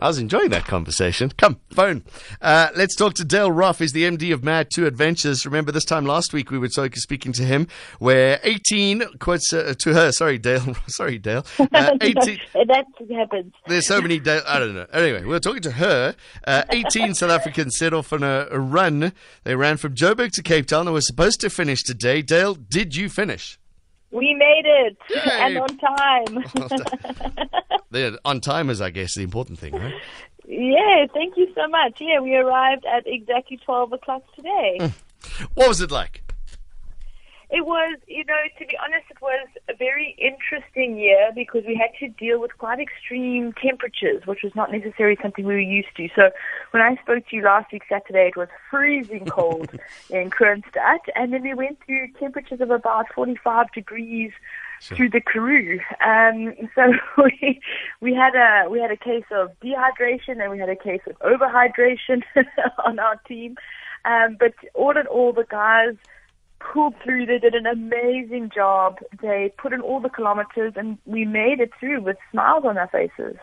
I was enjoying that conversation. Come, phone. Uh, let's talk to Dayle Raaff. He's the MD of MAD2Adventures. Remember this time last week we were speaking to him where 18 quotes uh, to her. Sorry, Dayle. Sorry, Dayle. Uh, 18, that happens. There's so many. Dayle, I don't know. Anyway, we were talking to her. Uh, 18 South Africans set off on a, a run. They ran from Joburg to Cape Town. They were supposed to finish today. Dayle, did you finish? We made it Yay. and on time. They're on timers, I guess, the important thing, right? yeah, thank you so much. Yeah, we arrived at exactly 12 o'clock today. Mm. What was it like? It was, you know, to be honest, it was a very interesting year because we had to deal with quite extreme temperatures, which was not necessarily something we were used to. So when I spoke to you last week, Saturday, it was freezing cold in Kroonstad, and then we went through temperatures of about 45 degrees Sure. through the Karoo. Um, so we we had a we had a case of dehydration and we had a case of overhydration on our team. Um, but all in all, the guys pulled through. They did an amazing job. They put in all the kilometers, and we made it through with smiles on our faces.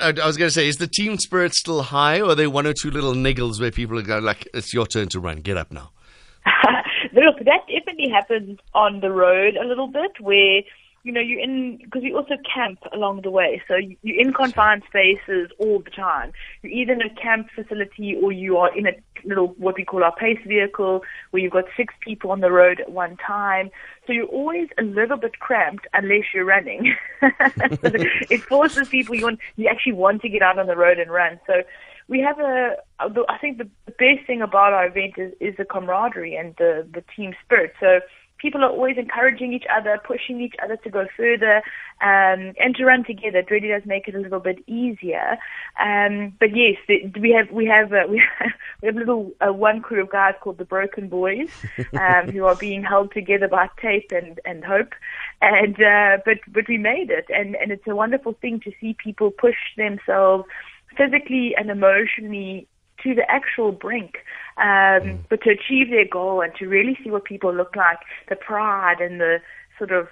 I I was going to say, is the team spirit still high, or are there one or two little niggles where people are going like, "It's your turn to run. Get up now." Look, that definitely happens on the road a little bit where, you know, you're in, because we also camp along the way. So you- you're in confined spaces all the time. You're either in a camp facility or you are in a little, what we call our pace vehicle, where you've got six people on the road at one time. So you're always a little bit cramped unless you're running. It forces people, you, want, you actually want to get out on the road and run. So we have a, I think the best thing about our event is, is the camaraderie and the, the team spirit. So people are always encouraging each other, pushing each other to go further, um, and to run together. It really does make it a little bit easier. Um, but yes, we have we have uh, we have, we have a little uh, one crew of guys called the Broken Boys, um, who are being held together by tape and and hope. And uh, but but we made it, and and it's a wonderful thing to see people push themselves physically and emotionally to the actual brink, um, but to achieve their goal and to really see what people look like, the pride and the sort of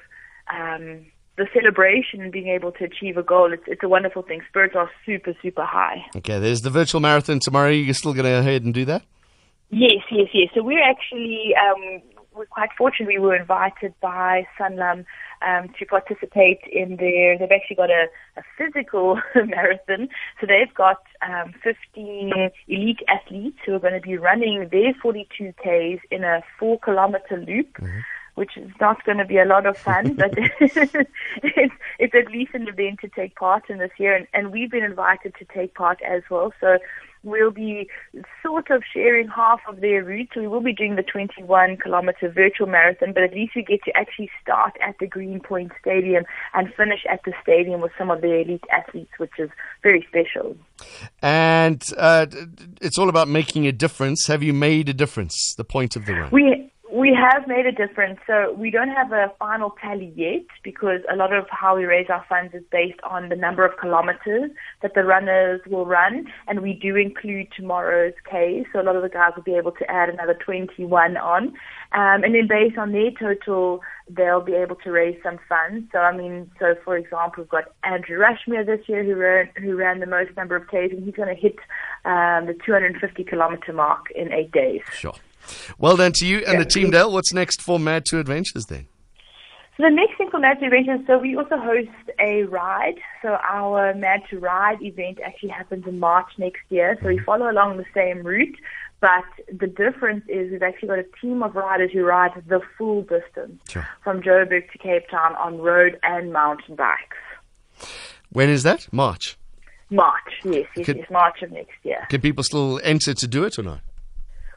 um, the celebration and being able to achieve a goal. It's, it's a wonderful thing. Spirits are super, super high. Okay, there's the virtual marathon tomorrow. You're still going to go ahead and do that? Yes, yes, yes. So we're actually um, we're quite fortunate. We were invited by Sanlam um, to participate in their. They've actually got a, a physical marathon. So they've got um, 15 elite athletes who are going to be running their 42 Ks in a four kilometer loop. Which is not going to be a lot of fun, but it's, it's at least an event to take part in this year, and, and we've been invited to take part as well. So we'll be sort of sharing half of their route. So We will be doing the 21 kilometer virtual marathon, but at least we get to actually start at the Greenpoint Stadium and finish at the stadium with some of the elite athletes, which is very special. And uh, it's all about making a difference. Have you made a difference? The point of the run. We have made a difference. So we don't have a final tally yet because a lot of how we raise our funds is based on the number of kilometers that the runners will run, and we do include tomorrow's case. So a lot of the guys will be able to add another 21 on, um, and then based on their total, they'll be able to raise some funds. So I mean, so for example, we've got Andrew Rashmere this year who ran who ran the most number of Ks, and he's going to hit um, the 250 kilometer mark in eight days. Sure. Well done to you and Yeah. the team, Dayle. What's next for MAD2Adventures then? So the next thing for MAD2Adventures, so we also host a ride. So our MAD2Ride event actually happens in March next year. So we mm-hmm. follow along the same route, but the difference is we've actually got a team of riders who ride the full distance Sure. from Joburg to Cape Town on road and mountain bikes. When is that? March. March, yes, yes, Could- yes, March of next year. Can people still enter to do it or not?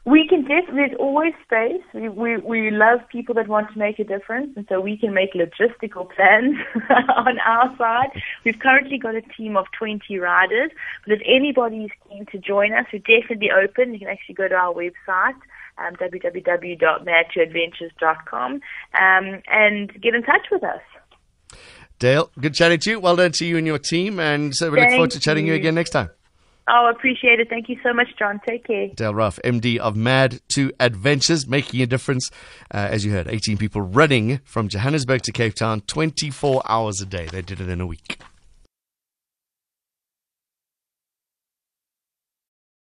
We can definitely, there's always space. We, we, we love people that want to make a difference, and so we can make logistical plans on our side. We've currently got a team of 20 riders, but if anybody is keen to join us, we're definitely open. You can actually go to our website, um, www.madtoadventures.com, um, and get in touch with us. Dayle, good chatting to you. Well done to you and your team. And so we look forward to chatting you you. again next time. Oh, appreciate it. Thank you so much, John. Take care. Dayle Raaff, MD of MAD2Adventures, making a difference. Uh, as you heard, 18 people running from Johannesburg to Cape Town 24 hours a day. They did it in a week.